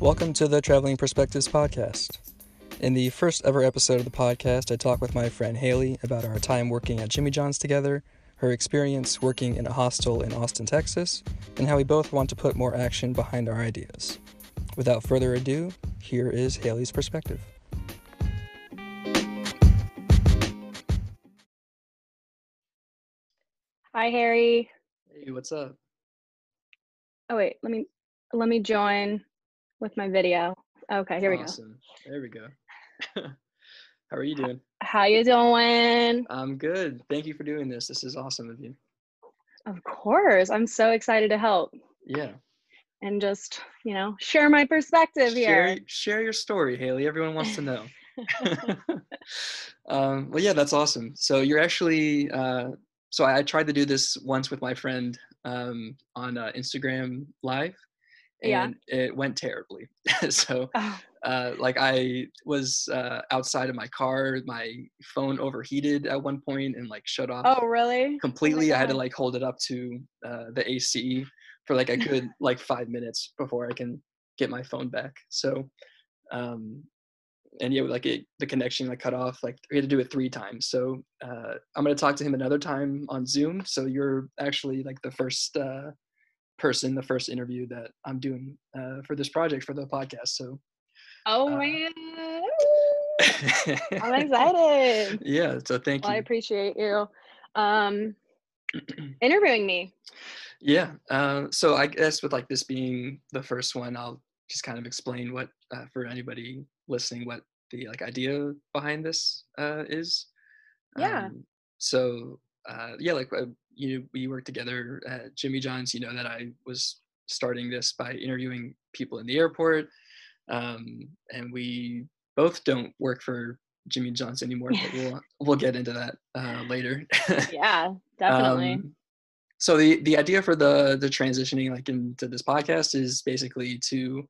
Welcome to the Traveling Perspectives podcast. In the first ever episode of the podcast, I talk with my friend Haley about our time working at Jimmy John's together, her experience working in a hostel in Austin, Texas, and how we both want to put more action behind our ideas. Without further ado, here is Haley's perspective. Hi, Harry. Hey, what's up? Oh wait, let me let me join with my video. Okay, here we awesome. There we go. How are you doing? How you doing? I'm good. Thank you for doing this. This is awesome of you. Of course. I'm so excited to help. Yeah. And just, you know, share my perspective share, here. Share your story, Haley. Everyone wants to know. um, well, yeah, that's awesome. So you're actually, uh, so I, I, tried to do this once with my friend um, on uh, Instagram Live, and yeah. it went terribly. so, oh. uh, like, I was uh, outside of my car, my phone overheated at one point and like shut off. Oh, really? Oh completely. Oh I had to like hold it up to uh, the AC for like a good like five minutes before I can get my phone back. So, um, and yeah, like it, the connection like cut off. Like we had to do it three times. So uh, I'm gonna talk to him another time on Zoom. So you're actually like the first uh, person, the first interview that I'm doing uh, for this project for the podcast. So. Oh uh, man. I'm excited. Yeah, so thank well, you. I appreciate you um, interviewing me. Yeah. Uh, so I guess with like this being the first one, I'll just kind of explain what uh, for anybody listening what the like idea behind this uh, is. Yeah. Um, so uh, yeah, like uh, you we worked together at Jimmy John's. You know that I was starting this by interviewing people in the airport, um, and we both don't work for Jimmy John's anymore. But we'll we'll get into that uh, later. yeah, definitely. Um, so the the idea for the the transitioning like into this podcast is basically to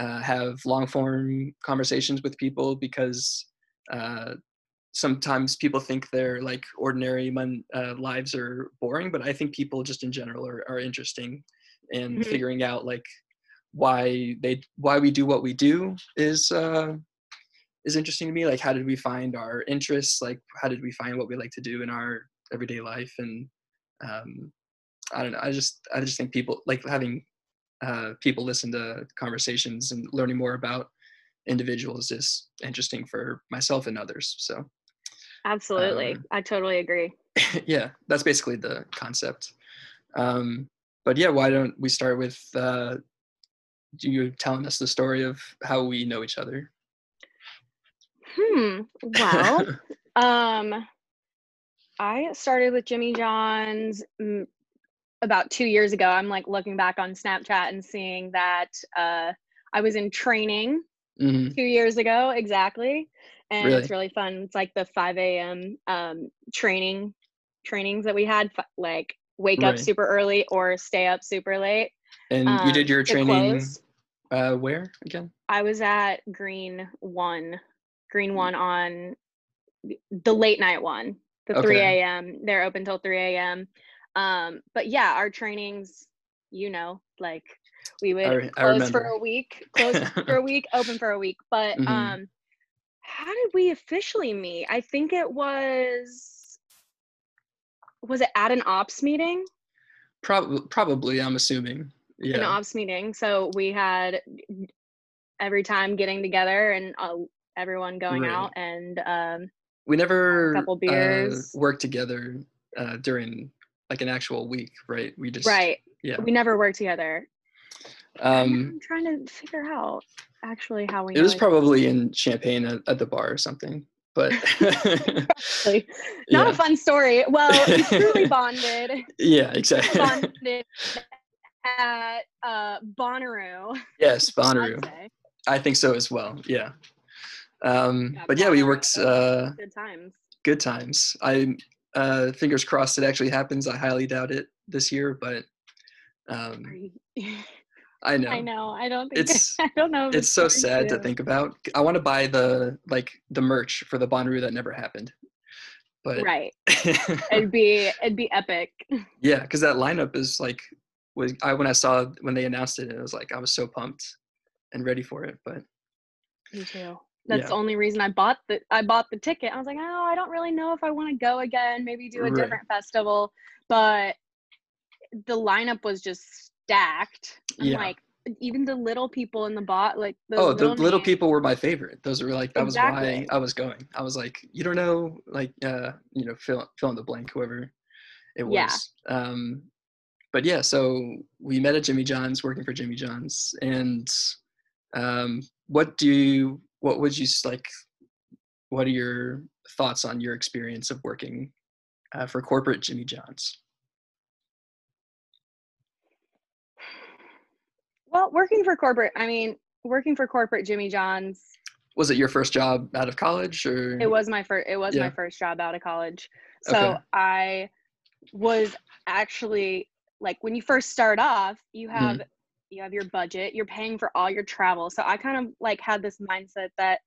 uh, have long form conversations with people because uh, sometimes people think their like ordinary mon- uh, lives are boring but i think people just in general are, are interesting and mm-hmm. figuring out like why they why we do what we do is uh is interesting to me. Like how did we find our interests? Like how did we find what we like to do in our everyday life? And um i don't know. I just i just think people like having uh people listen to conversations and learning more about individuals is interesting for myself and others so Absolutely. Um, I totally agree. yeah, that's basically the concept. Um, but yeah, why don't we start with uh, you telling us the story of how we know each other? Hmm. Well, um, I started with Jimmy John's mm, about two years ago. I'm like looking back on Snapchat and seeing that uh, I was in training mm-hmm. two years ago exactly and really? it's really fun. It's like the 5 a.m. Um, training trainings that we had, like wake right. up super early or stay up super late. And um, you did your training uh, where again? I was at Green One, Green mm. One on the late night one, the okay. 3 a.m. They're open till 3 a.m. Um, but yeah, our trainings, you know, like we would I, close I for a week, close for a week, open for a week. But mm-hmm. um, how did we officially meet? I think it was was it at an ops meeting? Probably probably, I'm assuming. Yeah. An ops meeting. So we had every time getting together and uh, everyone going right. out and um we never a couple uh, beers uh, worked together uh during like an actual week, right? We just Right. Yeah. We never worked together. Um I'm trying to figure out actually how we. It was probably in Champaign at, at, the bar or something, but not yeah. a fun story. Well, we truly bonded. Yeah, exactly. Bonded at uh, Bonnaroo. Yes, Bonnaroo. I think so as well. Yeah. Um, yeah but yeah, we worked. Uh, good times. Good times. I uh, fingers crossed it actually happens. I highly doubt it this year, but um, I know. I know. I don't think it's. I don't know. It's so sad to. to think about. I want to buy the like the merch for the Bonnaroo that never happened. But right, it'd be it'd be epic. Yeah, because that lineup is like was I when I saw when they announced it, it was like I was so pumped, and ready for it. But me too. That's yeah. the only reason I bought the I bought the ticket. I was like, oh, I don't really know if I want to go again. Maybe do a right. different festival. But the lineup was just stacked. I'm yeah. like, even the little people in the bot, like oh, the little, little people were my favorite. Those were like that exactly. was why I was going. I was like, you don't know, like uh, you know, fill fill in the blank, whoever it was. Yeah. Um, but yeah, so we met at Jimmy John's, working for Jimmy John's, and um, what do you, what would you like? What are your thoughts on your experience of working uh, for corporate Jimmy John's? Well, working for corporate, I mean, working for corporate Jimmy John's. Was it your first job out of college or? It was my first, it was yeah. my first job out of college. So okay. I was actually like when you first start off, you have mm. you have your budget, you're paying for all your travel. So I kind of like had this mindset that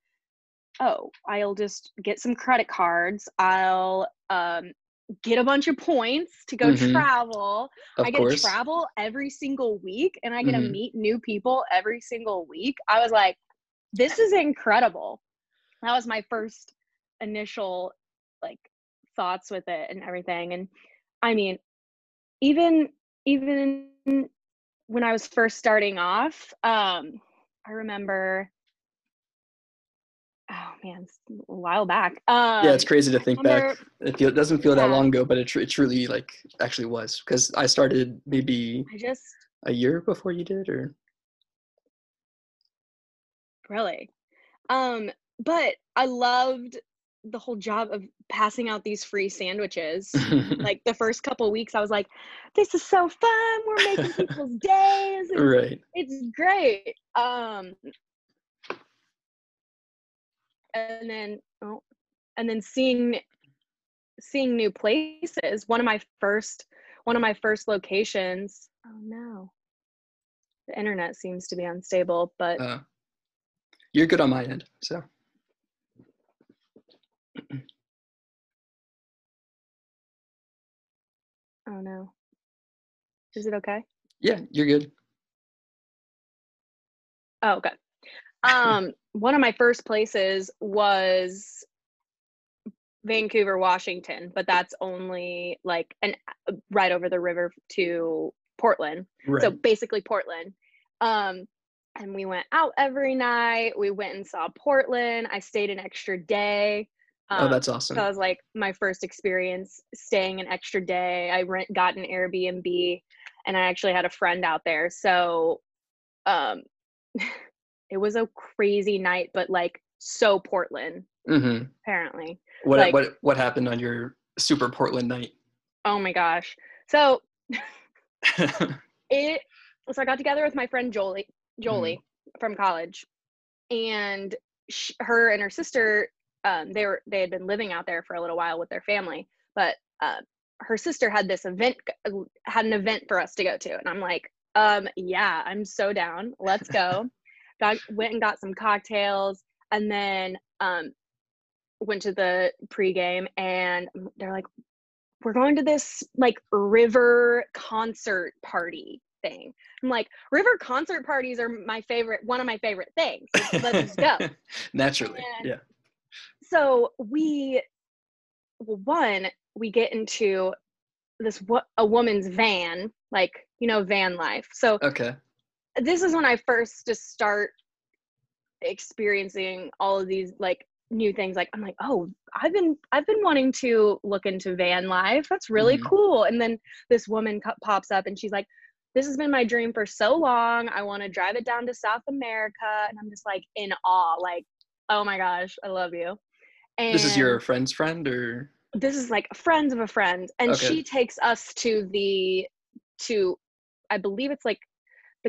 oh, I'll just get some credit cards. I'll um get a bunch of points to go mm-hmm. travel. Of I get course. to travel every single week and I get mm-hmm. to meet new people every single week. I was like, this is incredible. That was my first initial like thoughts with it and everything. And I mean, even even when I was first starting off, um, I remember oh man, a while back. Um, yeah, it's crazy to think remember, back. It, feel, it doesn't feel yeah. that long ago, but it, tr- it truly like actually was because I started maybe I just a year before you did, or really. Um, but I loved the whole job of passing out these free sandwiches. like the first couple weeks, I was like, "This is so fun! We're making people's days. It's, right? It's great." Um, and then oh, and then seeing seeing new places. One of my first one of my first locations. Oh no, the internet seems to be unstable, but uh, you're good on my end, so. Oh no. Is it okay? Yeah, you're good. Oh, okay. Um, one of my first places was Vancouver, Washington, but that's only like an right over the river to Portland. Right. So basically Portland. Um, and we went out every night. We went and saw Portland. I stayed an extra day. Oh, um, oh, that's awesome. So that was like my first experience staying an extra day. I rent got an Airbnb and I actually had a friend out there. So um it was a crazy night, but like so Portland. Mm-hmm. Apparently. What like, what what happened on your super Portland night? Oh my gosh. So it so I got together with my friend Jolie Jolie mm. from college and she, her and her sister um, they were they had been living out there for a little while with their family, but uh, her sister had this event had an event for us to go to, and I'm like, um, yeah, I'm so down. Let's go. Got went and got some cocktails, and then um, went to the pregame, and they're like, we're going to this like river concert party thing. I'm like, river concert parties are my favorite, one of my favorite things. Let's go. Naturally, and yeah so we well, one we get into this what a woman's van like you know van life so okay this is when i first just start experiencing all of these like new things. Like i'm like oh i've been i've been wanting to look into van life. That's really mm-hmm. cool. And then this woman co- pops up and she's like this has been my dream for so long. I want to drive it down to south america. And i'm just like in awe like oh my gosh i love you. And this is your friend's friend or? This is like friends of a friend. And okay. she takes us to the to i believe it's like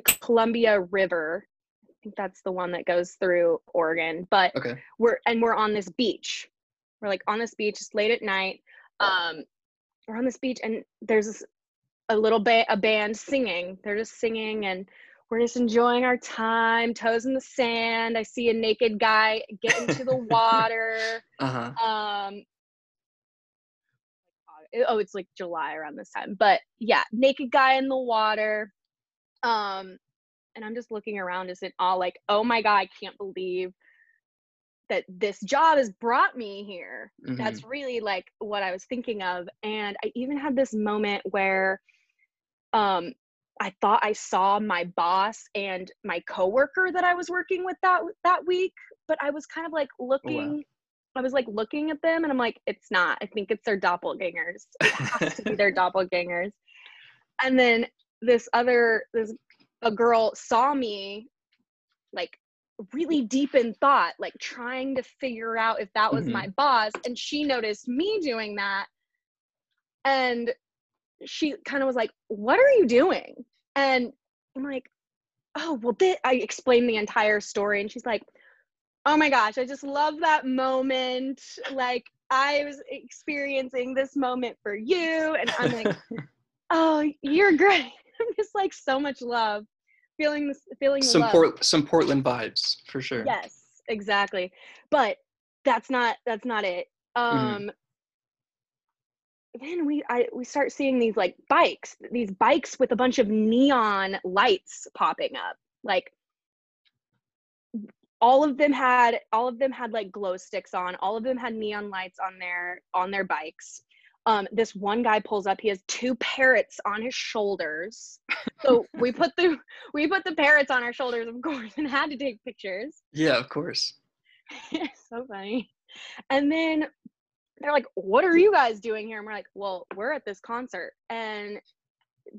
the columbia river i think that's the one that goes through oregon but okay. we're and we're on this beach we're like on this beach it's late at night um we're on this beach and there's this, a little bit a band singing they're just singing and we're just enjoying our time, toes in the sand. I see a naked guy get into the water. uh-huh. Um, oh, it's like July around this time, but yeah, naked guy in the water. Um, and I'm just looking around as in all like, oh my God, I can't believe that this job has brought me here. Mm-hmm. That's really like what I was thinking of. And I even had this moment where um I thought I saw my boss and my coworker that I was working with that that week, but I was kind of like looking oh, wow. I was like looking at them and I'm like, it's not. I think it's their doppelgangers. It has to be their doppelgangers. And then this other this a girl saw me like really deep in thought, like trying to figure out if that was mm-hmm. my boss. And she noticed me doing that. And she kind of was like, What are you doing? And I'm like, Oh, well, th-. I explained the entire story. And she's like, Oh my gosh, I just love that moment. Like, I was experiencing this moment for you. And I'm like, Oh, you're great. Just like so much love. Feeling this feeling some port some portland vibes for sure. Yes exactly. But that's not that's not it. Mm-hmm. um mm-hmm. then we i we start seeing these like bikes these bikes with a bunch of neon lights popping up. Like all of them had all of them had like glow sticks on. All of them had neon lights on their on their bikes um, this one guy pulls up he has two parrots on his shoulders. So we put the we put the parrots on our shoulders of course and had to take pictures. Yeah of course. So funny. And then they're like what are you guys doing here? And we're like well we're at this concert. And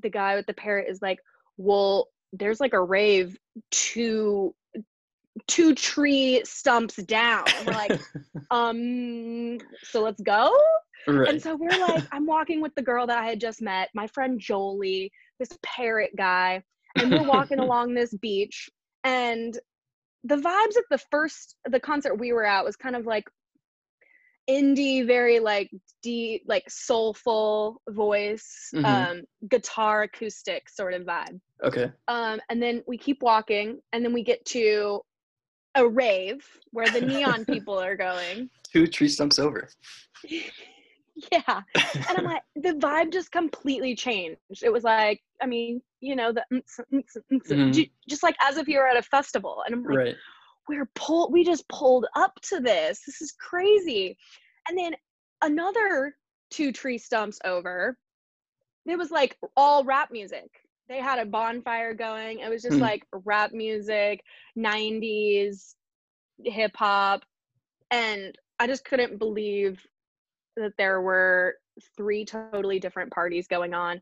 the guy with the parrot is like well there's like a rave two two tree stumps down and we're like um so let's go Right. And so we're like, I'm walking with the girl that I had just met, my friend Jolie, this parrot guy, and we're walking along this beach. And the vibes at the first the concert we were at was kind of like indie, very like deep, like soulful voice, mm-hmm. um, guitar acoustic sort of vibe. Okay. Um, and then we keep walking, and then we get to a rave where the neon people are going. Two tree stumps over. yeah and i'm like the vibe just completely changed it was like i mean you know the mm, mm, mm, mm-hmm. just like as if you were at a festival and i'm like right. we're pulled we just pulled up to this this is crazy and then another two tree stumps over it was like all rap music they had a bonfire going. It was just mm. like rap music 90s hip hop and i just couldn't believe that there were three totally different parties going on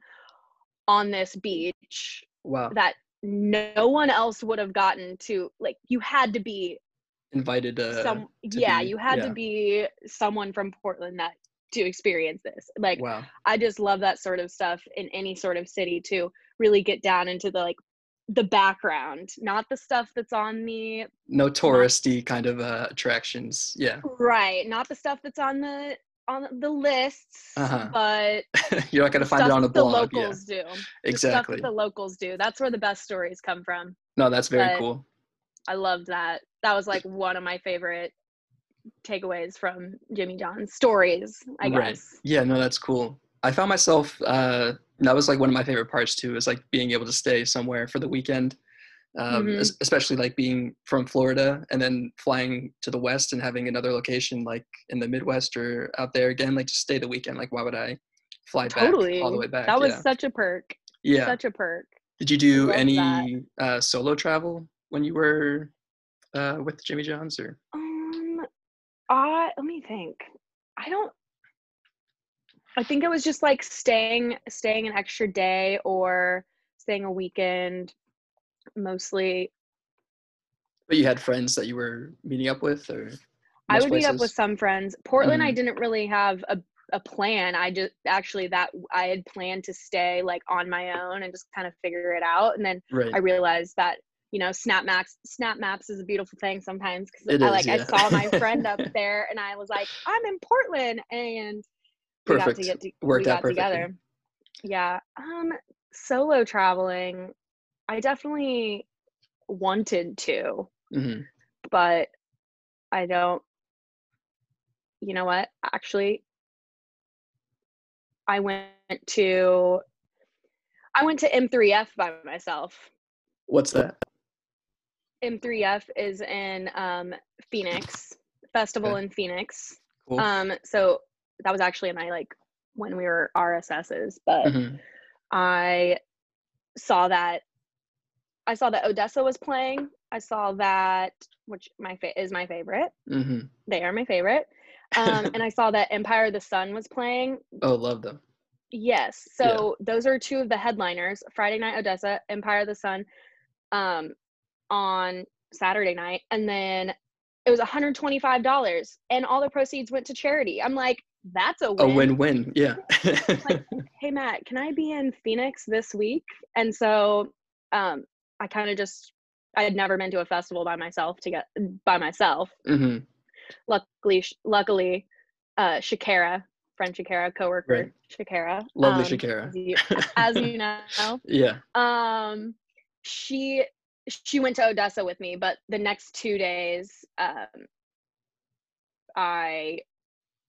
on this beach wow. that no one else would have gotten to like you had to be invited uh, some yeah be, you had yeah. to be someone from portland that to experience this. Like wow. I just love that sort of stuff in any sort of city to really get down into the like the background not the stuff that's on the no touristy kind of uh attractions yeah right not the stuff that's on the on the lists, uh-huh. but you're not going to find it on a blog. The locals yeah. do exactly. The, the locals do. That's where the best stories come from. No, that's very but cool. I loved that. That was like one of my favorite takeaways from Jimmy John's stories. I guess. Right. Yeah. No, that's cool. I found myself. Uh, that was like one of my favorite parts too. Is like being able to stay somewhere for the weekend um, mm-hmm. especially like being from Florida and then flying to the West and having another location like in the Midwest or out there again, like just stay the weekend. Like, why would I fly totally. back all the way back? That was yeah. such a perk. Yeah. Such a perk. Did you do any uh, solo travel when you were uh, with Jimmy John's or? Um, I, let me think. I don't, I think it was just like staying, staying an extra day or staying a weekend mostly but you had friends that you were meeting up with or i would places? meet up with some friends portland mm-hmm. i didn't really have a, a plan i just actually that i had planned to stay like on my own and just kind of figure it out and then right. i realized that you know snap maps snap maps is a beautiful thing sometimes because i like yeah. i saw my friend up there and i was like i'm in portland and Perfect. we got to get to, Worked we got together yeah um solo traveling I definitely wanted to, mm-hmm. but I don't. You know what? Actually, I went to I went to M3F by myself. What's that? M3F is in um, Phoenix festival Okay. in Phoenix. Cool. Um, so that was actually my like when we were RSSs, but Mhm. I saw that I saw that ODESZA was playing. I saw that which my fa- is my favorite. Mhm. They are my favorite. Um, and I saw that Empire of the Sun was playing. Oh, love them. Yes. Yeah. So those are two of the headliners. Friday night ODESZA, Empire of the Sun um on Saturday night and then it was $125 and all the proceeds went to charity. I'm like, that's a A win. win-win. Yeah. Hey Matt, can I be in Phoenix this week? And so um I kind of just I had never been to a festival by myself to get by myself. hmm Luckily sh- luckily uh Shakira, friend Shakira, coworker Right. Shakira. Lovely um, Shakira. As you, as you know. Yeah. um she she went to ODESZA with me but the next two days um i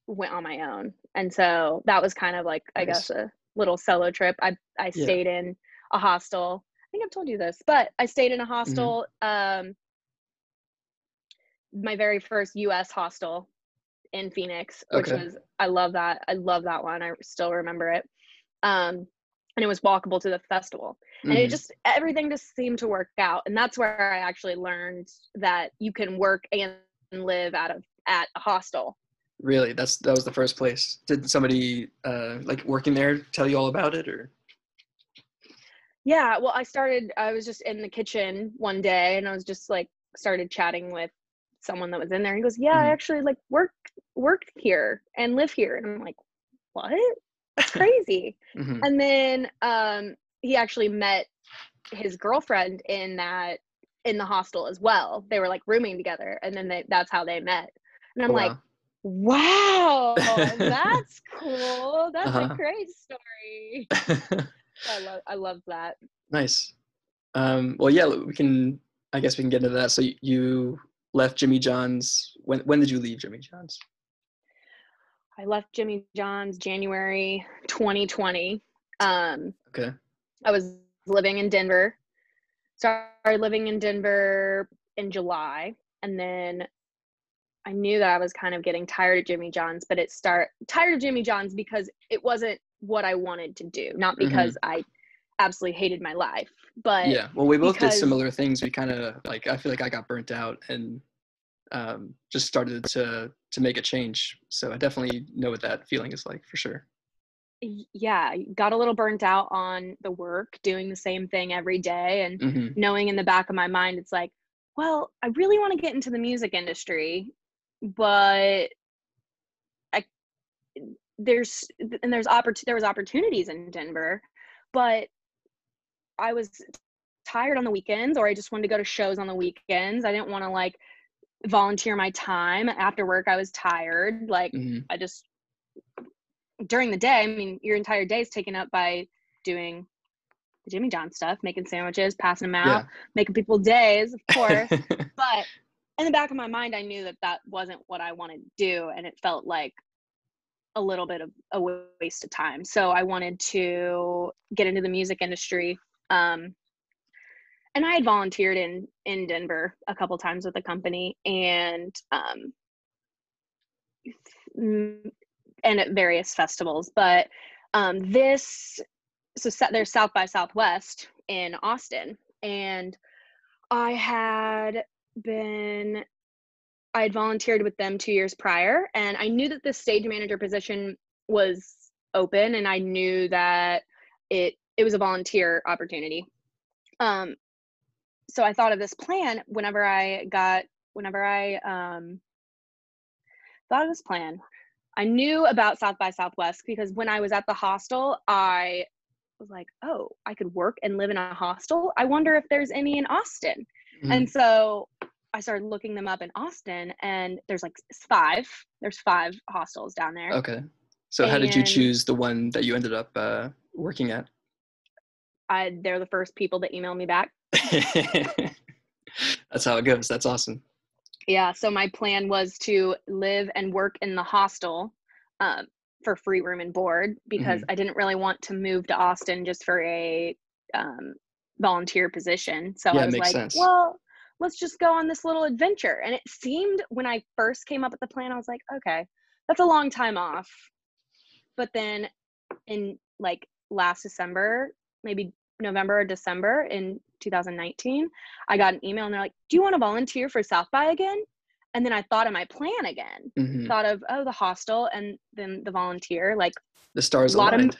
went on my own and so that was kind of like i Nice. guess a little solo trip i i Yeah. stayed in a hostel i think i've told you this but i stayed Mm-hmm. in a hostel um my very first us hostel in phoenix which Okay. was i love that i love that one i still remember it um and it was walkable to the festival and it Mhm. just everything just seemed to work out and that's where i actually learned that you can work and live out of at a hostel Really, that's that was the first place. Did somebody uh, like working there tell you all about it, or? yeah well i started i was just in the kitchen one day and i was just like started chatting with someone that was in there he goes yeah i Mhm. actually like work worked here and live here and i'm like what that's crazy Mhm. and then um he actually met his girlfriend in that in the hostel as well they were like rooming together and then they, that's how they met and i'm Oh, like wow. Wow that's cool that's Uh-huh. a great story i love i love that nice. Um, well, yeah, we can. I guess we can get into that. So you left Jimmy John's. When when did you leave Jimmy John's? i left jimmy john's january 2020 um Okay. I was living in Denver. Started living in Denver in July, and then I knew that I was kind of getting tired of Jimmy John's, but it start tired of Jimmy John's because it wasn't what I wanted to do, not Mhm. because I absolutely hated my life, but yeah. Well, we both did similar things. We kind of like. I feel like I got burnt out and um, just started to to make a change. So I definitely know what that feeling is like for sure. yeah, got a little burnt out on the work, doing the same thing every day, and hmm knowing in the back of my mind it's like well i really want to get into the music industry but i there's and there's oppor- there was opportunities in denver but i was tired on the weekends or i just wanted to go to shows on the weekends. I didn't want to like volunteer my time. After work i was tired. Like hmm I just during the day, I mean, your entire day is taken up by doing the Jimmy John stuff, making sandwiches, passing them out, making people days, of course. but in the back of my mind, I knew that that wasn't what I wanted to do, and it felt like a little bit of a waste of time. So I wanted to get into the music industry. Um, and I had volunteered in in Denver a couple times with the company, and um, and at various festivals. But um, this, so there's South by Southwest in Austin, and I had been, I had volunteered with them two years prior, and I knew that the stage manager position was open, and I knew that it it was a volunteer opportunity. Um, so I thought of this plan whenever I got whenever I um, thought of this plan. I knew about South by Southwest because when I was at the hostel, I was like, oh, I could work and live in a hostel. I wonder if there's any in Austin. Mhm. And so I started looking them up in Austin, and there's like five. There's five hostels down there. okay. So how did you choose the one that you ended up uh, working at? I, they're the first people that email me back. That's how it goes. That's awesome. Yeah. So my plan was to live and work in the hostel um, for free room and board because Mm-hmm. I didn't really want to move to Austin just for a um, volunteer position. So Yeah, I was like, sense. well, let's just go on this little adventure. And it seemed when I first came up with the plan, I was like, okay, that's a long time off. But then in like last December, maybe November or December in 2019, I got an email and they're like, do you want to volunteer for South by again? And then I thought of my plan again. Mm-hmm. Thought of oh the hostel and then the volunteer. Like the stars a lot aligned. of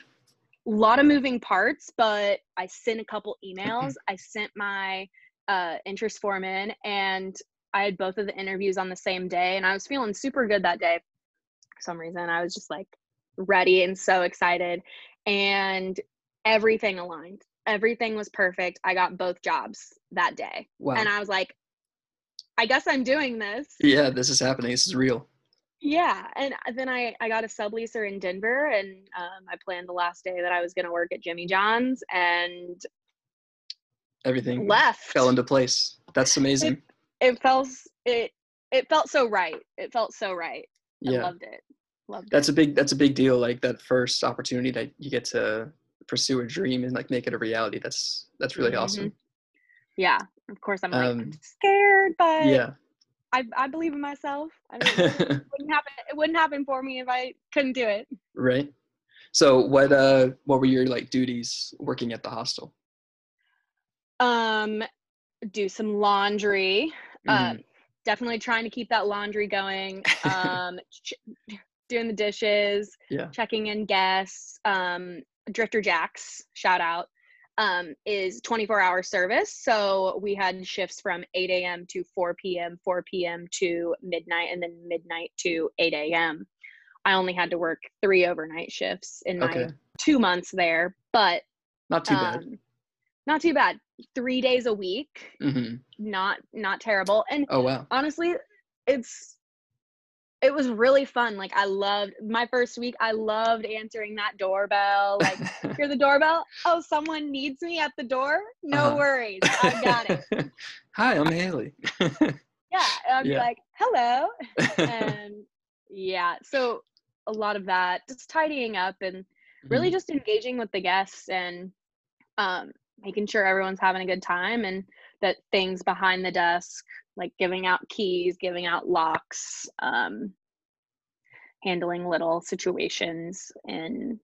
lot of moving parts, but I sent a couple emails. I sent my uh, interest form in, and I had both of the interviews on the same day, and I was feeling super good that day. For some reason, I was just like ready and so excited, and everything aligned. Everything was perfect. I got both jobs that day, wow. and I was like, I guess I'm doing this. Yeah, this is happening. This is real yeah and then i i got a subleaser in denver and um, i planned the last day that i was going to work at jimmy john's and everything left fell into place that's amazing it, it felt it it felt so right it felt so right yeah. i loved it loved that's it. a big that's a big deal like that first opportunity that you get to pursue a dream and like make it a reality that's that's really mm-hmm. awesome yeah of course i'm like um, scared but yeah I, I believe in myself. I mean, it wouldn't happen. It wouldn't happen for me if I couldn't do it. Right. So what uh what were your like duties working at the hostel? Um, do some laundry. Mm. Um, definitely trying to keep that laundry going. Um, ch- doing the dishes. Yeah. Checking in guests. Um, Drifter Jacks. Shout out um, is 24 hour service. So we had shifts from 8 a.m. to 4 p.m., 4 p.m. to midnight, and then midnight to 8 a.m. I only had to work three overnight shifts in okay. my two months there, but not too um, bad. Not too bad. Three days a week. Mm-hmm. Not not terrible. And oh wow, honestly, it's it was really fun. Like I loved my first week. I loved answering that doorbell. Like, hear the doorbell. Oh, someone needs me at the door. No uh-huh. worries, I got it. Hi, I'm Haley. yeah, I'd yeah. be like, hello, and yeah. So a lot of that, just tidying up and really mm-hmm. just engaging with the guests and um, making sure everyone's having a good time and that things behind the desk like giving out keys, giving out locks, um, handling little situations in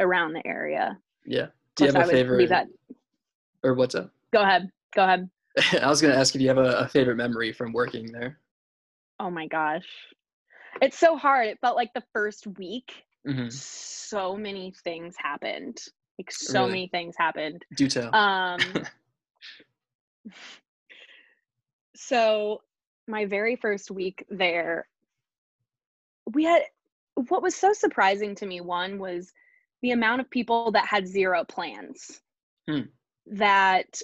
around the area. Yeah. Do you have a favorite? Or what's up? Go ahead. Go ahead. I was gonna ask if you have a, a favorite memory from working there. Oh my gosh, it's so hard. It felt like the first week, mm-hmm. so many things happened. Like so really? many things happened. Do tell. Um, so my very first week there we had what was so surprising to me one was the amount of people that had zero plans hmm. that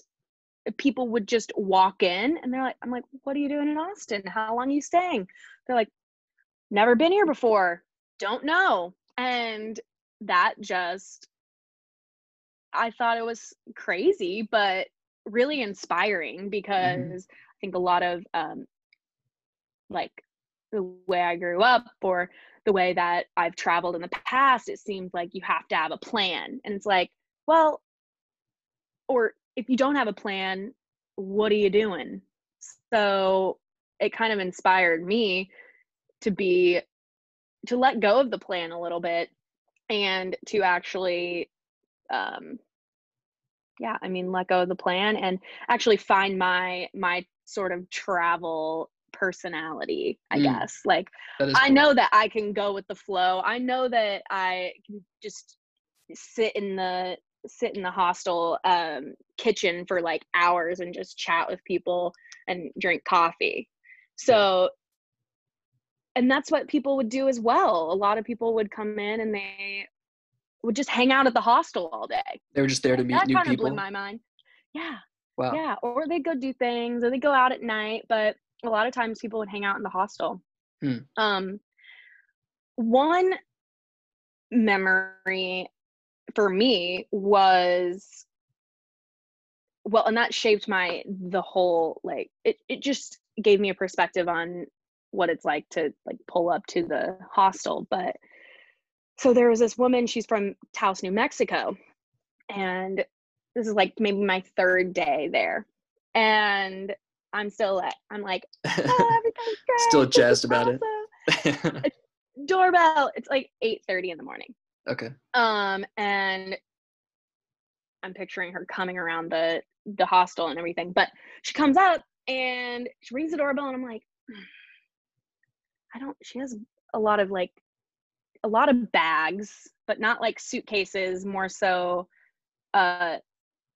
people would just walk in and they're like i'm like what are you doing in austin how long are you staying they're like never been here before don't know and that just i thought it was crazy but really inspiring mm-hmm. because mm-hmm. I think a lot of um, like the way I grew up or the way that I've traveled in the past, it seems like you have to have a plan. And it's like, well, or if you don't have a plan, what are you doing? So it kind of inspired me to be to let go of the plan a little bit and to actually um, yeah i mean let go of the plan and actually find my my sort of travel personality i mm. guess. Like i cool. know that i can go with the flow. I know that i can just sit in the sit in the hostel um, kitchen for like hours and just chat with people and drink coffee. So and that's what people would do as well. A lot of people would come in and they would just hang out at the hostel all day. They were just there to meet that new kind people. Of blew my mind. Yeah. Wow. Yeah. Or they'd go do things, or they'd go out at night. But a lot of times people would hang out in the hostel. Hmm. Um, one memory for me was well and that shaped my the whole like it, it just gave me a perspective on what it's like to like pull up to the hostel but so there was this woman she's from taos new mexico and this is like maybe my third day there and I'm still lit. I'm like, oh, everything's great. Still jazzed about awesome. it. Doorbell. It's like 8:30 in the morning. okay. Um, and I'm picturing her coming around the the hostel and everything. But she comes up and she rings the doorbell, and I'm like, I don't. She has a lot of like a lot of bags, but not like suitcases. More so, uh,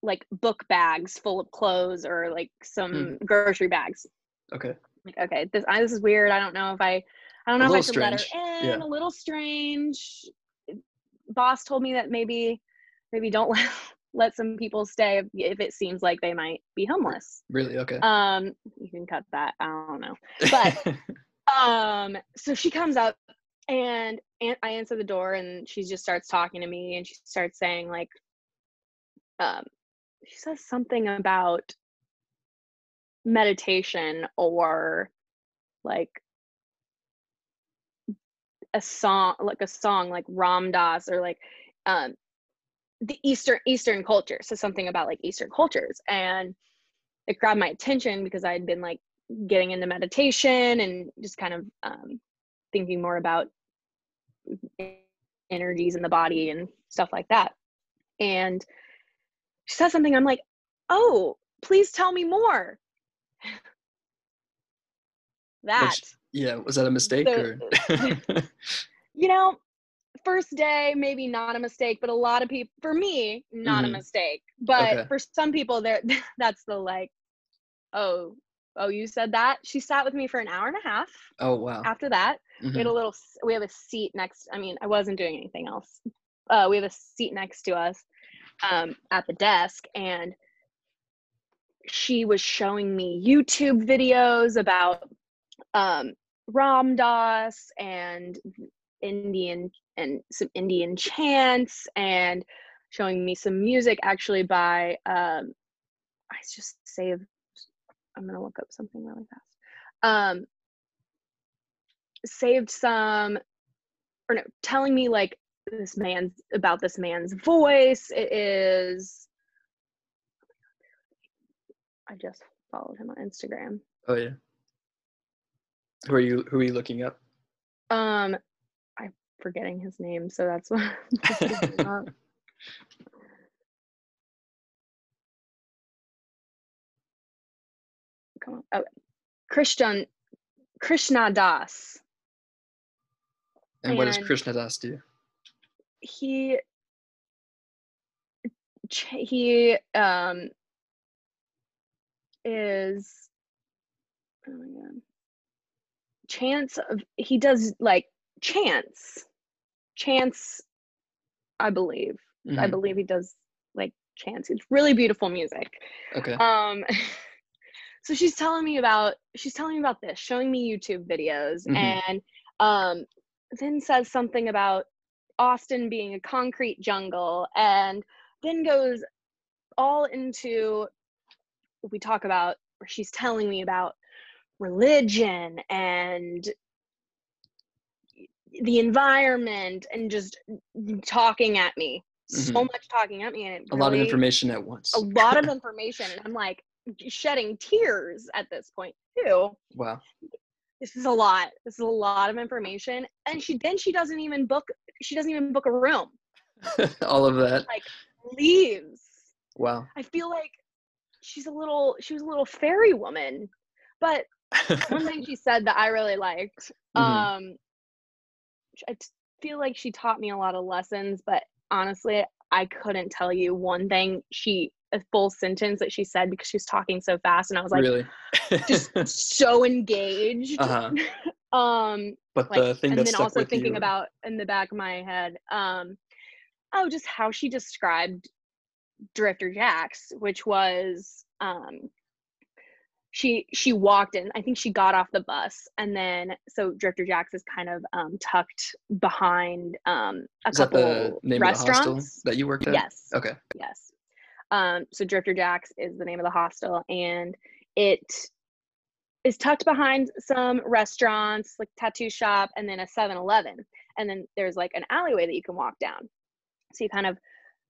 like book bags full of clothes or like some grocery bags. Okay. Like, okay, this I, this is weird. I don't know if I, I don't know if I should let her in. Yeah. A little strange. Boss told me that maybe, maybe don't let let some people stay if, if it seems like they might be homeless. Really? Okay. Um, you can cut that. I don't know. but- Um, so she comes up and, I answer the door and she just starts talking to me and she starts saying like, um, she says something about meditation or like a song like a song like Ram Dass or like um the Eastern Eastern culture. So something about like Eastern cultures. And it grabbed my attention because I had been like getting into meditation and just kind of um thinking more about energies in the body and stuff like that. And she says something, I'm like, oh, please tell me more. that Which- yeah. Was that a mistake or? you know, first day maybe not a mistake, but a lot of people for me, not Mhm. a mistake. But Okay. for some people there that's the like, oh, oh, you said that? She sat with me for an hour and a half oh wow. after that. We had a little we have a seat next I mean, I wasn't doing anything else. Uh we have a seat next to us um at the desk and she was showing me YouTube videos about um Ram Dass and Indian and some Indian chants and showing me some music actually by um I just saved I'm gonna look up something really fast. Um saved some or no, telling me like this man's about this man's voice. It is I just followed him on Instagram. Oh yeah. Who are you? Who are you looking up? Um, I'm forgetting his name, so that's why. Come on. Oh, Christian Krishna Das. And what does Krishna Das do? He he um is oh my god chance of he does like chance chance i believe i Mhm. believe he does like chance it's really beautiful music Okay. um so she's telling me about she's telling me about this showing me youtube videos Mhm. and um then says something about austin being a concrete jungle and then goes all into we talk about or she's telling me about religion and the environment and just talking at me so Mhm. much talking at me and it a lot of information at once. a lot of information and i'm like shedding tears at this point too Wow. this is a lot this is a lot of information and she then she doesn't even book she doesn't even book a room All of that. Like leaves Wow. i feel like she's a little she was a little fairy woman but one thing she said that i really liked Mhm. um I feel like she taught me a lot of lessons but honestly i couldn't tell you one thing she a full sentence that she said because she was talking so fast and i was like really. just so engaged uh-huh. um But like the thing and then also thinking you. about in the back of my head um oh just how she described drifter jacks which was um she she walked in i think she got off the bus and then so drifter jacks is kind of um tucked behind um a Is that couple the name of the hostel restaurants that you worked at? yes Okay. Yes. Um, so Drifter Jacks is the name of the hostel, and it is tucked behind some restaurants, like tattoo shop, and then a 7 Eleven. And then there's like an alleyway that you can walk down. So you kind of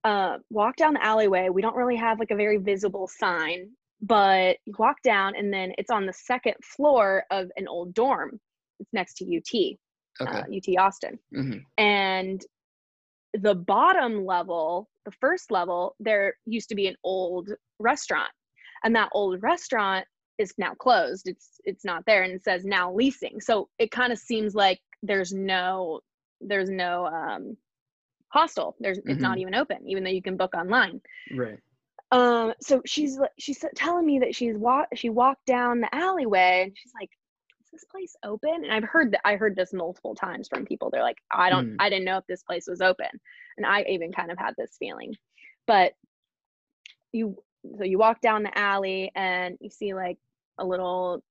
uh, walk down the alleyway. We don't really have like a very visible sign but you walk down and then it's on the second floor of an old dorm. It's next to UT, Okay. uh, UT Austin. hmm And the bottom level, the first level, there used to be an old restaurant. And that old restaurant is now closed. It's it's not there and it says now leasing. So it kind of seems like there's no there's no um hostel. There's it's not even open, even though you can book online. Right. Um, so she's she's telling me that she's walk she walked down the alleyway and she's like, "Is this place open?" And I've heard that I heard this multiple times from people. They're like, "I don't, Mm. I didn't know if this place was open," and I even kind of had this feeling. But you, so you walk down the alley and you see like a little,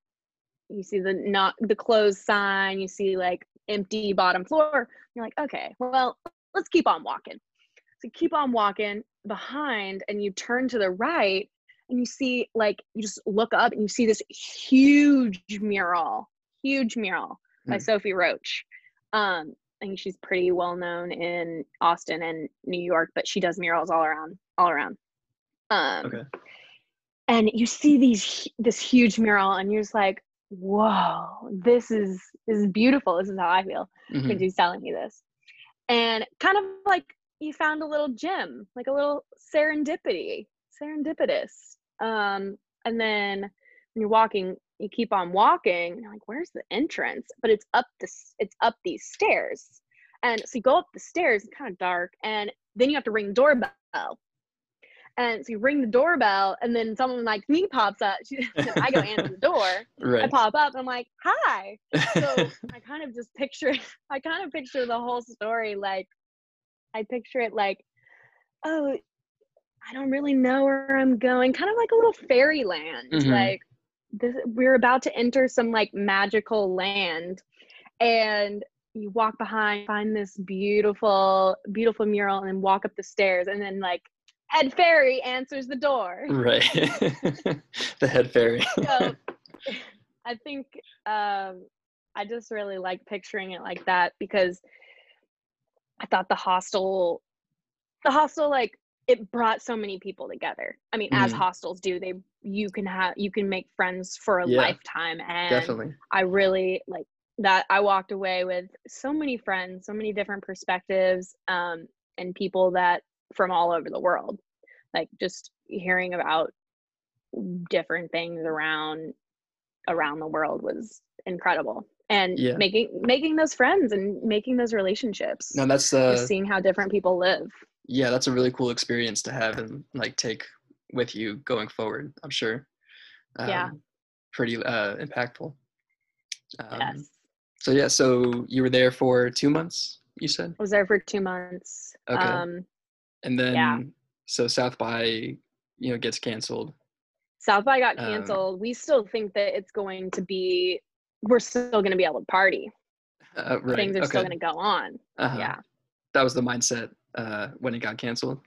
you see the not the closed sign. You see like empty bottom floor. You're like, okay, well, let's keep on walking. So keep on walking behind and you turn to the right and you see like you just look up and you see this huge mural, huge mural by Hmm. Sophie Roach. Um, I think she's pretty well known in Austin and New York, but she does murals all around, all around. Um, Okay. and you see these this huge mural and you're just like, whoa, this is this is beautiful. This is how I feel Mhm. when she's telling me this. And kind of like you found a little gem, like a little serendipity, serendipitous. Um, and then when you're walking, you keep on walking, and you're like, where's the entrance? But it's up this it's up these stairs. And so you go up the stairs, it's kind of dark, and then you have to ring the doorbell. And so you ring the doorbell, and then someone like me pops up. She, I go answer the door. I pop up, and I'm like, "Hi." So I kind of just picture I kind of picture the whole story like I picture it like, oh, I don't really know where I'm going. Kind of like a little fairyland. Mhm. Like this we're about to enter some like magical land. And you walk behind, find this beautiful, beautiful mural, and then walk up the stairs, and then like head fairy answers the door. right. the head fairy. so I think um, I just really like picturing it like that because I thought the hostel, the hostel, like it brought so many people together. I mean, as Mhm. hostels do, they you can have you can make friends for a Yeah, lifetime, and Definitely. I really like that. I walked away with so many friends, so many different perspectives, um, and people that from all over the world. Like just hearing about different things around around the world was incredible, and Yeah. making making those friends and making those relationships. No, that's uh seeing how different people live. Yeah, that's a really cool experience to have and like take with you going forward. I'm sure. Yeah. Um, Pretty uh, impactful. Um, yes, So yeah, so you were there for two months. You said, I was there for two months. Okay. Um, and then Yeah. so South by you know gets canceled. South by got Um, canceled. we still think that it's going to be. We're still going to be able to party. Uh, right. Things are okay. still going to go on. uh-huh. Yeah. That was the mindset uh, when it got canceled.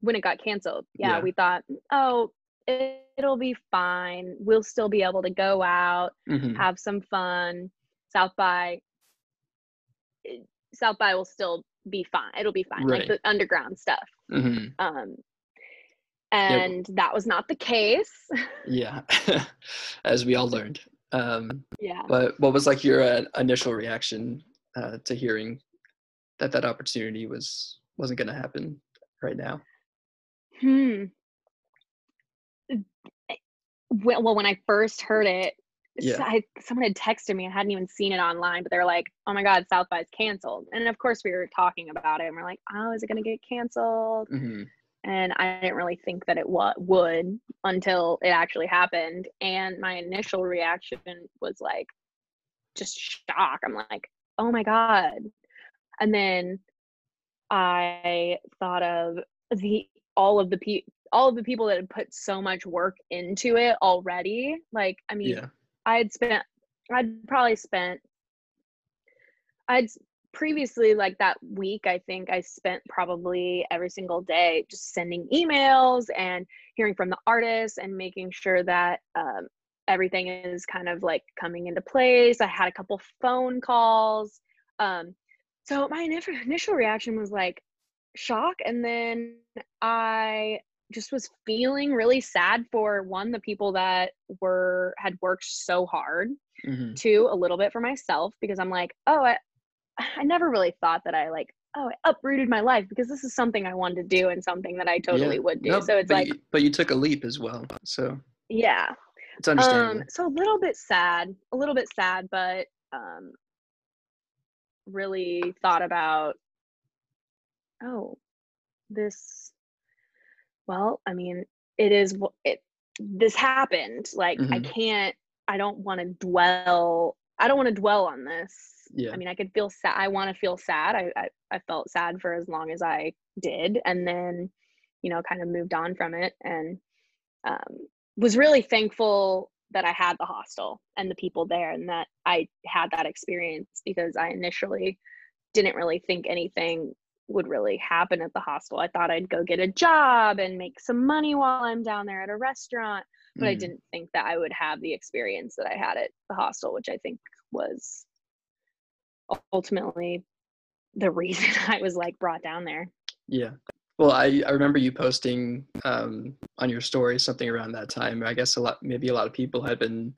When it got canceled, yeah, Yeah. we thought, oh, it, it'll be fine. We'll still be able to go out, hmm have some fun. South by, South by will still be fine. It'll be fine, Right. like the underground stuff. hmm Um, and that was not the case. Yeah, as we all learned. Um, yeah. but what was like your uh, initial reaction uh, to hearing that that opportunity was wasn't going to happen right now? Hmm. Well, well, when I first heard it, Yeah. I, someone had texted me. I hadn't even seen it online, but they're like, "Oh my God, South by is canceled." And of course, we were talking about it, and we're like, "Oh, is it going to get canceled?" hmm And I didn't really think that it wa- would until it actually happened. And my initial reaction was like, just shock. I'm like, "Oh my God!" And then I thought of the all of the pe- all of the people that had put so much work into it already. Like, I mean, Yeah. I had spent, I'd probably spent, I'd previously, like that week, I think I spent probably every single day just sending emails and hearing from the artists and making sure that um, everything is kind of like coming into place. I had a couple phone calls. Um, so my initial reaction was like shock, and then I just was feeling really sad for one the people that were had worked so hard Mhm. two a little bit for myself because i'm like oh i i never really thought that i like oh i uprooted my life because this is something i wanted to do and something that i totally Yeah. would do No, so it's but like you, but you took a leap as well, so yeah it's understandable. um so a little bit sad a little bit sad but um really thought about oh this well i mean it is it this happened like i Mhm. can't i don't want to dwell i don't want to dwell on this Yeah. i mean i could feel sad i want to feel sad I, I i felt sad for as long as i did and then you know kind of moved on from it and um, was really thankful that i had the hostel and the people there and that i had that experience because i initially didn't really think anything would really happen at the hostel. I thought I'd go get a job and make some money while I'm down there at a restaurant, but I Mhm. didn't think that I would have the experience that I had at the hostel, which I think was ultimately the reason I was like brought down there. Yeah. Well, I, I remember you posting um, on your story something around that time. I guess a lot, maybe a lot of people had been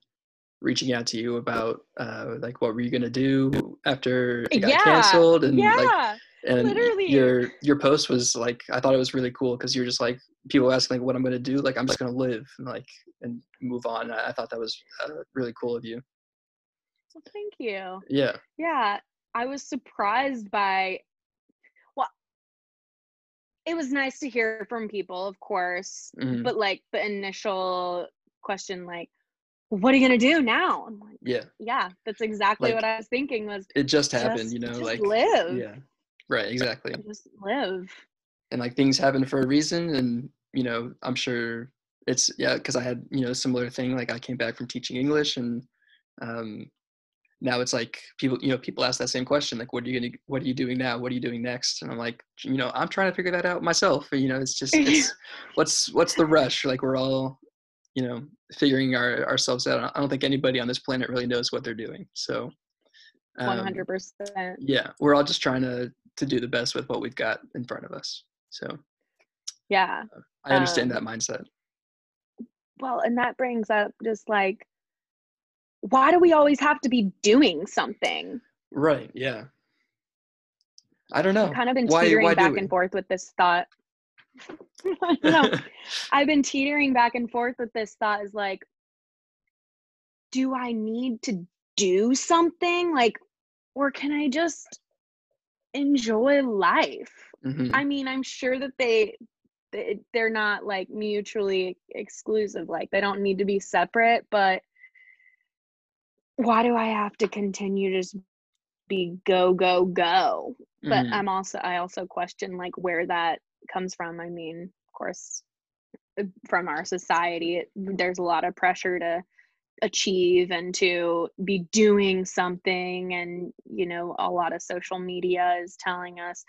reaching out to you about uh, like what were you gonna do after it got Yeah, canceled, and yeah, like and literally. your your post was like I thought it was really cool because you're just like people asking like what I'm gonna do, like I'm just gonna live and like and move on. I, I thought that was uh, really cool of you. Well, thank you. Yeah. Yeah, I was surprised by it was nice to hear from people, of course, Mhm. but like the initial question like what are you going to do now? Like, Yeah. yeah, that's exactly Like, what I was thinking was It just happened, just, you know, just like live. yeah. Right. Exactly. Just live. and like things happen for a reason and you know i'm sure it's yeah because i had you know a similar thing like i came back from teaching english and um now it's like people you know people ask that same question like what are you gonna what are you doing now what are you doing next and i'm like you know i'm trying to figure that out myself you know it's just it's what's what's the rush like we're all you know figuring our ourselves out i don't think anybody on this planet really knows what they're doing so um, 100%. yeah we're all just trying to to do the best with what we've got in front of us so Yeah. I understand that Um, mindset. Well, and that brings up just like why do we always have to be doing something? Right. Yeah. I don't know. I've kind of been Why- teetering why back and forth with this thought. I don't know. I've been teetering back and forth with this thought is like, do I need to do something? Like, or can I just enjoy life? Mhm. I mean, I'm sure that they- they're not like mutually exclusive. Like they don't need to be separate, but why do I have to continue to just be go go go? But Mhm. I'm also I also question like where that comes from. I mean, of course, uh, from our society, it, there's a lot of pressure to achieve and to be doing something and you know a lot of social media is telling us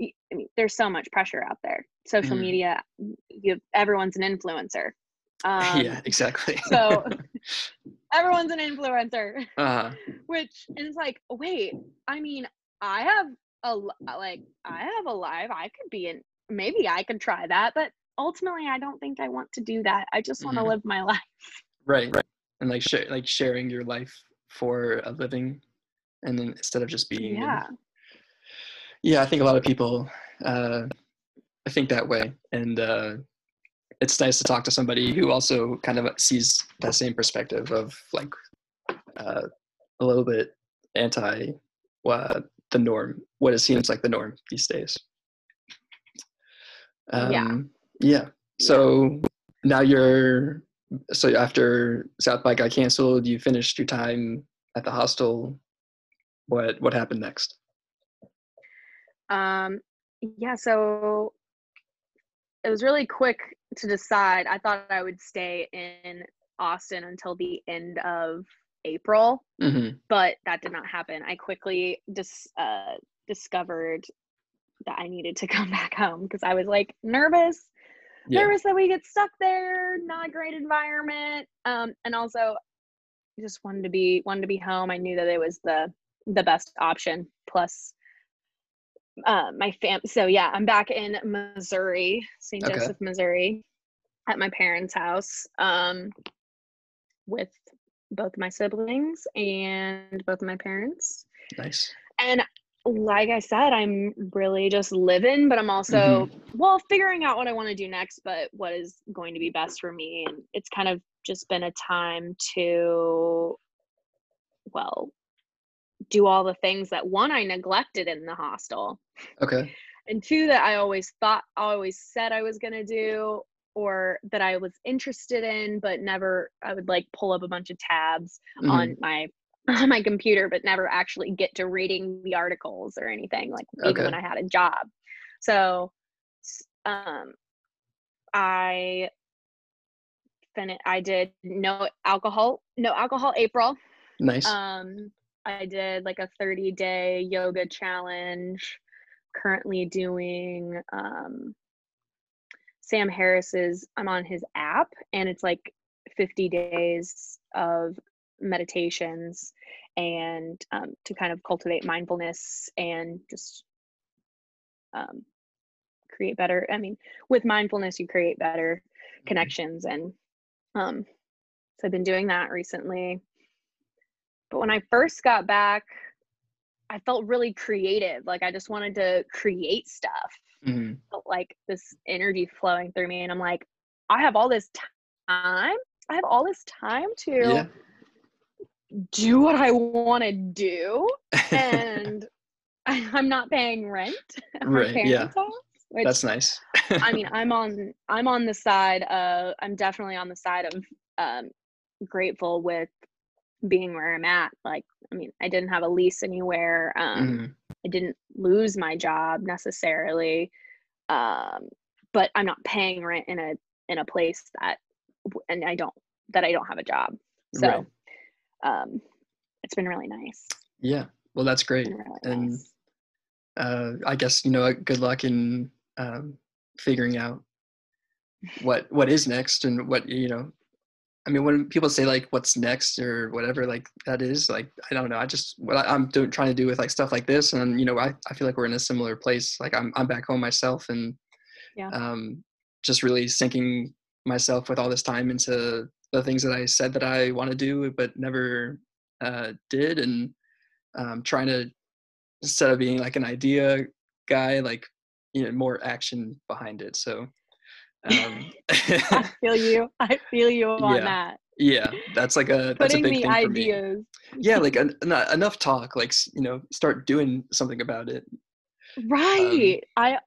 I mean, there's so much pressure out there. Social Mhm. media, you everyone's an influencer. Um, yeah, exactly. so everyone's an influencer, uh, which is like, wait, I mean, I have a like, I have a live. I could be in. Maybe I could try that, but ultimately, I don't think I want to do that. I just want to Mhm. live my life. right. Right. And like share, like sharing your life for a living, and then instead of just being. in- Yeah, yeah, I think a lot of people uh, I think that way, and uh, it's nice to talk to somebody who also kind of sees that same perspective of like uh, a little bit anti uh, the norm, what it seems like the norm these days. Yeah. Um, yeah. So now you're so after South by got canceled, you finished your time at the hostel. What what happened next? Um, yeah, so it was really quick to decide. I thought I would stay in Austin until the end of April, hmm but that did not happen. I quickly dis- uh, discovered that I needed to come back home because I was like nervous, Yeah. nervous that we get stuck there, not a great environment, um, and also I just wanted to be wanted to be home. I knew that it was the the best option. Plus, uh, my fam. So yeah, I'm back in Missouri, St. Okay. Joseph, Missouri, at my parents' house, um, with both my siblings and both of my parents. Nice. And like I said, I'm really just living, but I'm also well figuring out what I want to do next, but what is going to be best for me. And it's kind of just been a time to, well, do all the things that one I neglected in the hostel, Okay. and two that I always thought, I always said I was gonna do, or that I was interested in, but never. I would like pull up a bunch of tabs Mhm. on my on my computer but never actually get to reading the articles or anything like even Okay. when i had a job so um i fin- i did no alcohol no alcohol april Nice. um i did like a 30 day yoga challenge currently doing um sam harris's i'm on his app and it's like 50 days of meditations and um, to kind of cultivate mindfulness and just um, create better i mean with mindfulness you create better connections and um, so i've been doing that recently but when i first got back i felt really creative like i just wanted to create stuff Mhm. felt like this energy flowing through me and i'm like i have all this time i have all this time to Yeah. do what i want to do and I, i'm not paying rent Right, yeah. house which That's nice. i mean i'm on i'm on the side of i'm definitely on the side of um grateful with being where i'm at like i mean i didn't have a lease anywhere um Mhm. I didn't lose my job necessarily, um, but I'm not paying rent in a in a place that, and I don't that I don't have a job. So, Right. um, it's been really nice. Yeah. Well, that's great. Really And nice. uh, I guess you know, good luck in um, figuring out what what is next and what you know. I mean, when people say like "what's next" or whatever, like that is like I don't know. I just what I, I'm doing, trying to do with like stuff like this, and you know, I, I feel like we're in a similar place. Like I'm I'm back home myself, and Yeah. um, just really sinking myself with all this time into the things that I said that I want to do but never uh, did, and um, trying to instead of being like an idea guy, like you know, more action behind it. So. Um, I feel you. I feel you on Yeah. that. yeah, that's like a that's a Putting big the thing for me. ideas. Yeah, like en- en- enough talk, like you know, start doing something about it. Right. I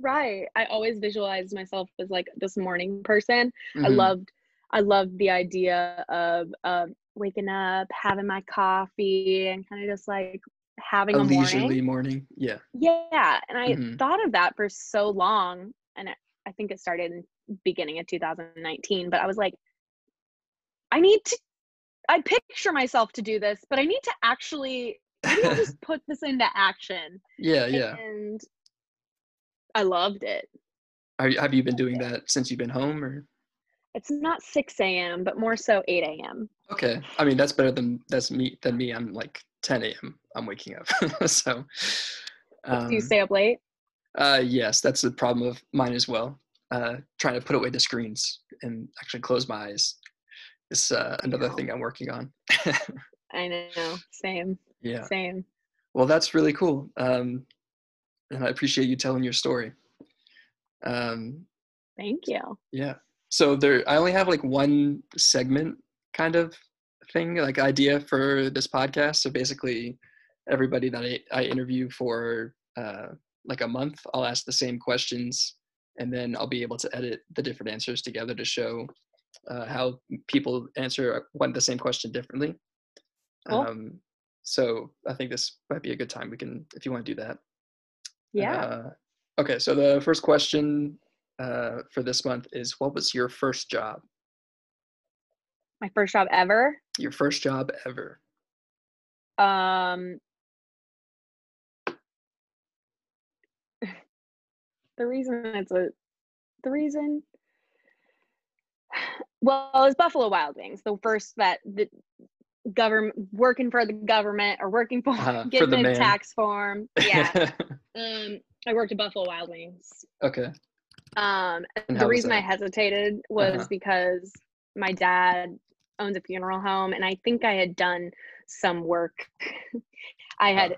right. I always visualized myself as like this morning person. I Mhm. loved I loved the idea of um waking up, having my coffee and kind of just like having a a, leisurely morning. Yeah. Yeah. And I Mhm. thought of that for so long. And I, think it started in beginning of 2019. But I was like, I need to I picture myself to do this, but I need to actually just put this into action. Yeah, yeah. And I loved it. Are, you- have you been doing that since you've been home, or? It's not 6 a.m., but more so 8 a.m. Okay, I mean that's better than that's me than me. I'm like 10 a.m. I'm waking up, so. Do you Um, stay up late? Uh, yes, that's the problem of mine as well. Uh, trying to put away the screens and actually close my eyes is uh, another thing I'm working on. I know. Same. yeah. Same. Well, that's really cool. Um, and I appreciate you telling your story. Um, Thank you. yeah. So there, I only have like one segment kind of thing, like idea for this podcast. So basically, everybody that I, I interview for uh, like a month, I'll ask the same questions, and then I'll be able to edit the different answers together to show uh, how people answer one the same question differently. Cool. Um, so I think this might be a good time. We can, if you want to do that. Yeah. Uh, okay, so the first question uh, for this month is what was your first job? My first job ever. Your first job ever? Um the reason it's a the reason well it was Buffalo Wild Wings. The first that the government working for the government or working for Uh, for getting the a man. tax form. Yeah. um, I worked at Buffalo Wild Wings. okay. Um, And the reason I hesitated was Uh-huh. because my dad owns a funeral home, and I think I had done some work. I had,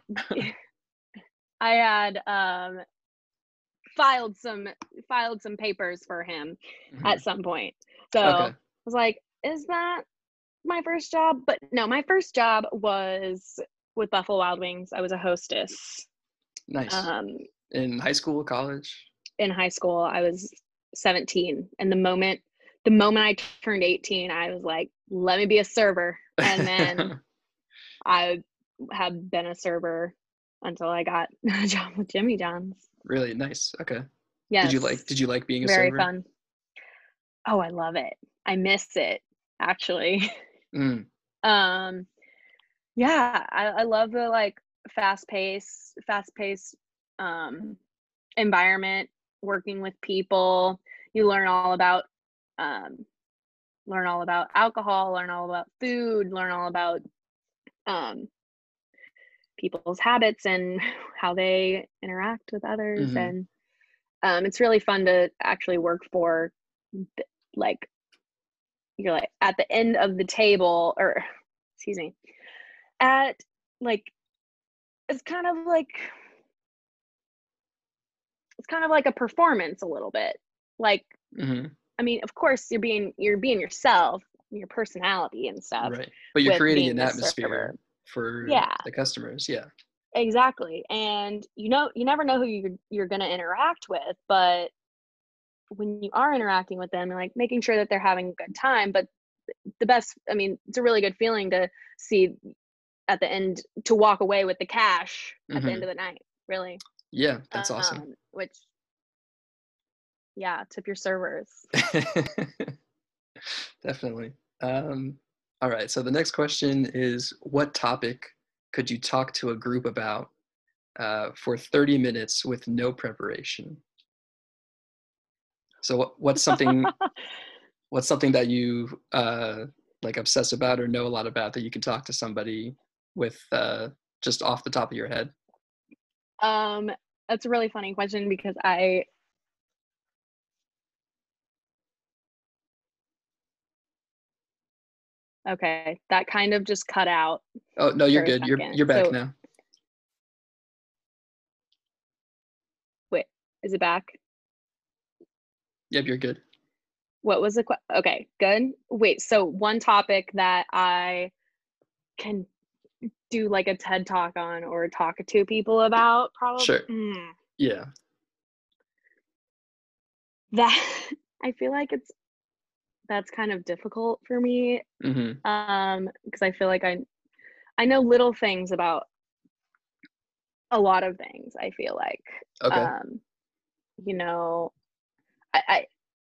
I had um, filed some filed some papers for him Mhm. at some point. So Okay. I was like, is that my first job? But no, my first job was with Buffalo Wild Wings. I was a hostess. Nice. Um, In high school, college. in high school i was 17 and the moment the moment i turned 18 i was like let me be a server and then i have been a server until i got a job with jimmy john's really nice. Okay. yes Did you like? Did you like being a very server? fun oh i love it i miss it actually Mm, um yeah I, I love the like fast pace fast pace um environment working with people you learn all about um learn all about alcohol learn all about food learn all about um people's habits and how they interact with others Mhm. and um it's really fun to actually work for like you're like at the end of the table or excuse me at like it's kind of like it's kind of like a performance a little bit like mhm, i mean of course you're being you're being yourself your personality and stuff Right. But you're creating an atmosphere server. For Yeah. the customers. Yeah. exactly and you know you never know who you're, you're going to interact with but when you are interacting with them like making sure that they're having a good time but the best i mean it's a really good feeling to see at the end to walk away with the cash at the end of the night really Yeah. That's awesome. Um, which yeah tip your servers Definitely. Um, all right. So the next question is What topic could you talk to a group about uh, for 30 minutes with no preparation? So what, what's something what's something that you uh, like obsess about or know a lot about that you can talk to somebody with uh, just off the top of your head? um that's a really funny question because i okay that kind of just cut out Oh no, you're good. You're you're back So- now. Wait, is it back Yep, you're good. what was the question? okay good wait so one topic that i can do like a ted talk on or talk to people about probably Sure. Mm, Yeah. that i feel like it's that's kind of difficult for me hmm um because i feel like i i know little things about a lot of things i feel like Okay. um you know i, I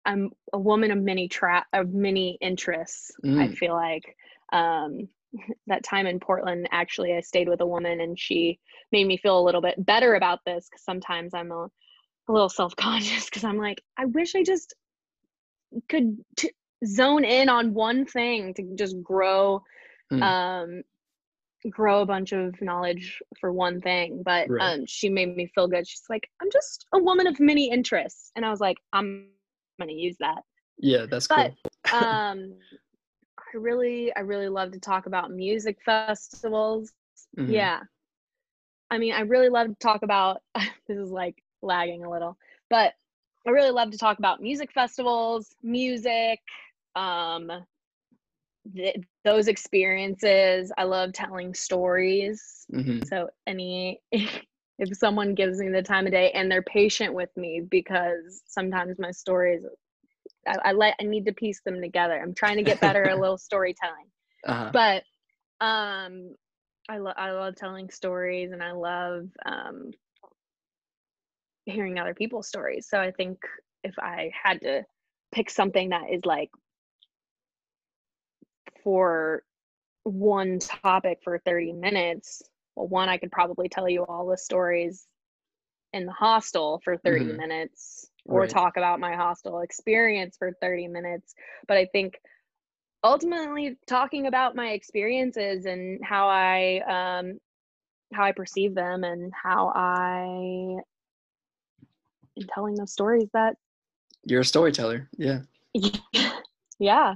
i'm a woman of many tra- of many interests i Mm. feel like um that time in portland actually i stayed with a woman and she made me feel a little bit better about this because sometimes i'm a, a little self-conscious because i'm like i wish i just could t- zone in on one thing to just grow Mm. um grow a bunch of knowledge for one thing but Right. um she made me feel good she's like i'm just a woman of many interests and i was like i'm gonna use that yeah, that's but cool. um i really i really love to talk about music festivals Mhm. yeah i mean i really love to talk about this is like lagging a little but i really love to talk about music festivals music um th- those experiences i love telling stories Mhm. so any if someone gives me the time of day and they're patient with me because sometimes my stories I, I let I need to piece them together. I'm trying to get better at a little storytelling. Uh-huh. But um I love I love telling stories and I love um hearing other people's stories. So I think if I had to pick something that is like for one topic for 30 minutes, well one I could probably tell you all the stories in the hostel for 30 Mhm. minutes or Right. talk about my hostel experience for 30 minutes. But I think ultimately talking about my experiences and how I um how I perceive them and how I in telling those stories that you're a storyteller. Yeah. yeah.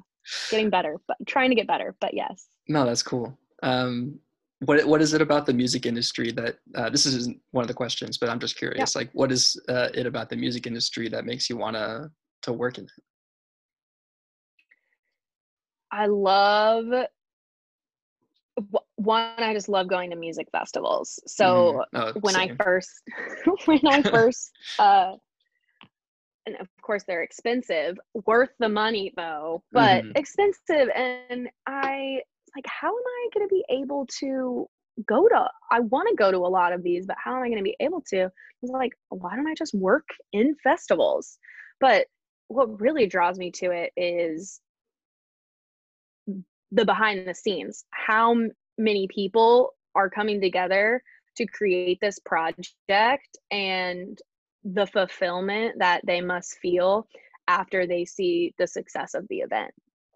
Getting better, but trying to get better, but yes. No, that's cool. Um what what is it about the music industry that uh, this isn't one of the questions, but I'm just curious. Yeah. Like, what is uh, it about the music industry that makes you want to to work in it? I love one i just love going to music festivals so mm-hmm. oh, when i first when i first uh and of course they're expensive worth the money though but mm-hmm. expensive and i like how am i going to be able to go to i want to go to a lot of these but how am i going to be able to i was like why don't i just work in festivals but what really draws me to it is the behind the scenes how many people are coming together to create this project and the fulfillment that they must feel after they see the success of the event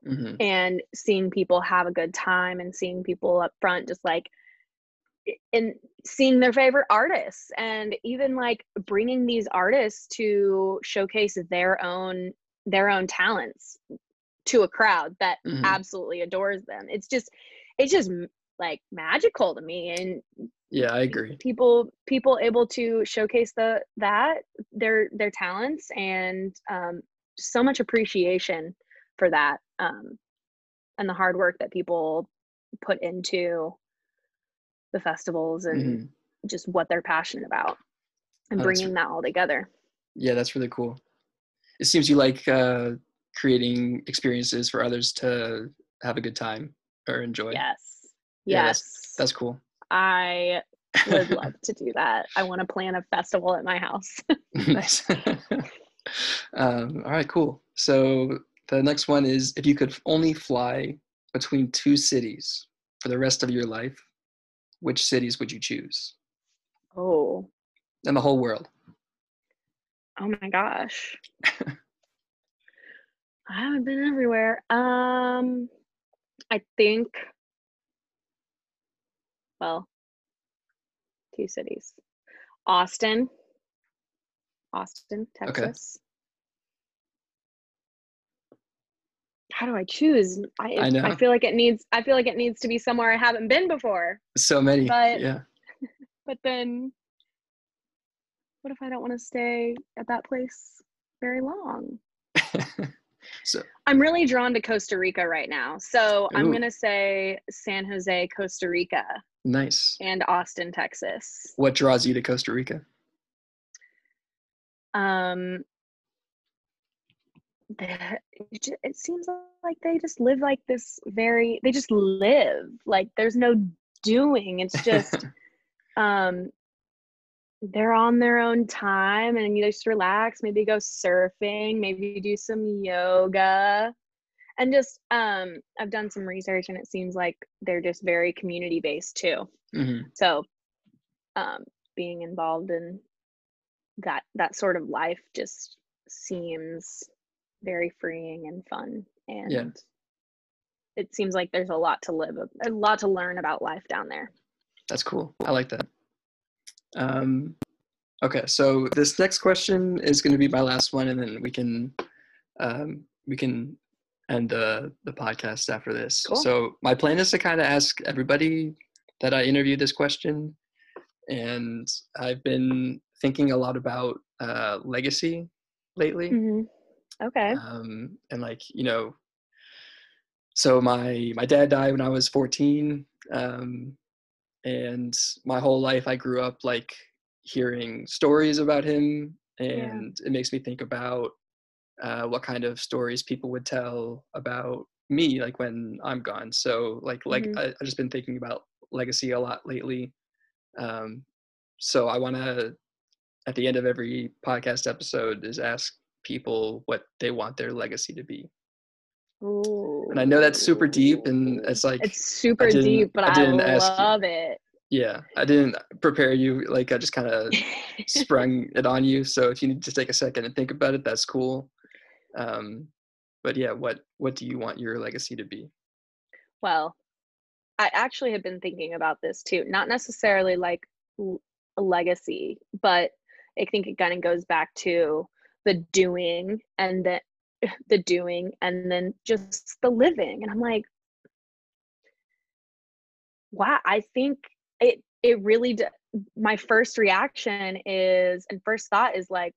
mm-hmm. and seeing people have a good time and seeing people up front just like and seeing their favorite artists and even like bringing these artists to showcase their own their own talents to a crowd that mm-hmm. absolutely adores them it's just it's just like magical to me and yeah i agree people people able to showcase the that their their talents and um so much appreciation for that um and the hard work that people put into the festivals and mm-hmm. just what they're passionate about and oh, bringing that all together yeah that's really cool it seems you like uh creating experiences for others to have a good time or enjoy yes yeah, yes. That's, that's cool. I would love to do that. I want to plan a festival at my house. nice. um, all right, cool. So the next one is if you could only fly between two cities for the rest of your life, which cities would you choose? Oh. In the whole world. Oh my gosh. I haven't been everywhere. Um I think well, two cities. Austin, Austin, Texas. Okay. How do I choose? I, I know. I feel like it needs. I feel like it needs to be somewhere I haven't been before. So many. But yeah. But then, what if I don't want to stay at that place very long? So I'm really drawn to Costa Rica right now. So Ooh. I'm gonna say San Jose, Costa Rica. Nice. And Austin, Texas. What draws you to Costa Rica? Um it seems like they just live like this very they just live like there's no doing it's just um they're on their own time and you just relax maybe go surfing maybe do some yoga and just um i've done some research and it seems like they're just very community based too mm-hmm. so um being involved in that that sort of life just seems very freeing and fun and yeah. it seems like there's a lot to live a lot to learn about life down there that's cool i like that um, okay, so this next question is going to be my last one, and then we can um, we can end the the podcast after this. Cool. So my plan is to kind of ask everybody that I interview this question, and I've been thinking a lot about uh, legacy lately. Mm-hmm. Okay. Um, and like you know, so my my dad died when I was 14. Um, and my whole life i grew up like hearing stories about him and yeah. it makes me think about uh, what kind of stories people would tell about me like when i'm gone so like like mm-hmm. I, have just been thinking about legacy a lot lately um, so i want to at the end of every podcast episode is ask people what they want their legacy to be Ooh. And I know that's super deep, and it's like it's super deep, but I, I love it. Yeah, I didn't prepare you. Like I just kind of sprung it on you. So if you need to take a second and think about it, that's cool. Um, but yeah, what what do you want your legacy to be? Well, I actually have been thinking about this too. Not necessarily like a legacy, but I think it kind of goes back to the doing and the the doing and then just the living. And I'm like, wow, I think it it really d- my first reaction is and first thought is like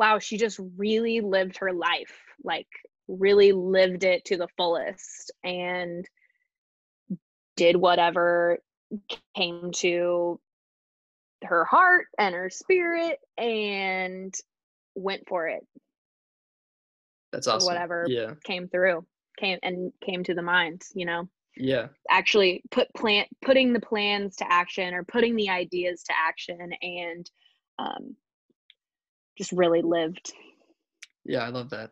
wow she just really lived her life like really lived it to the fullest and did whatever came to her heart and her spirit and went for it. That's awesome. whatever yeah. came through came and came to the mind you know? Yeah. Actually put plant putting the plans to action or putting the ideas to action and um, just really lived yeah i love that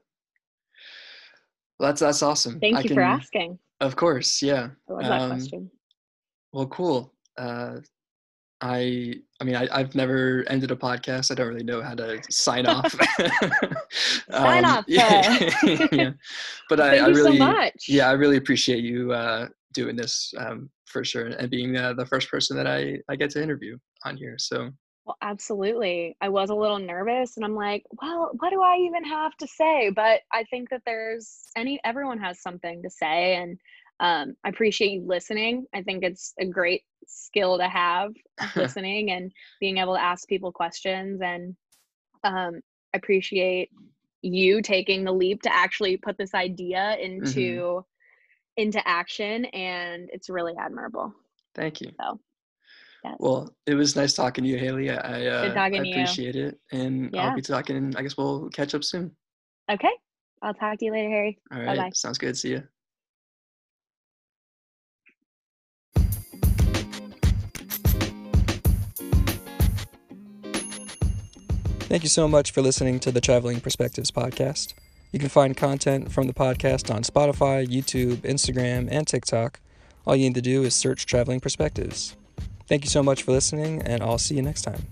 well, that's that's awesome thank I you can, for asking of course yeah i love that um, question well cool uh, I I mean I, have never ended a podcast. I don't really know how to sign off. sign um, off. Yeah, yeah. But I, I, really so yeah I really appreciate you uh, doing this um, for sure and being uh, the first person that I I get to interview on here. So well, absolutely. I was a little nervous and I'm like, well, what do I even have to say? But I think that there's any everyone has something to say and um, I appreciate you listening. I think it's a great skill to have listening and being able to ask people questions. And um, I appreciate you taking the leap to actually put this idea into mm-hmm. into action, and it's really admirable. Thank you. So. Yes. Well, it was nice talking to you, Haley. I, uh, I appreciate you. it, and yeah. I'll be talking. I guess we'll catch up soon. Okay, I'll talk to you later, Harry. All right, Bye-bye. sounds good. See you. Thank you so much for listening to the Traveling Perspectives podcast. You can find content from the podcast on Spotify, YouTube, Instagram, and TikTok. All you need to do is search Traveling Perspectives. Thank you so much for listening, and I'll see you next time.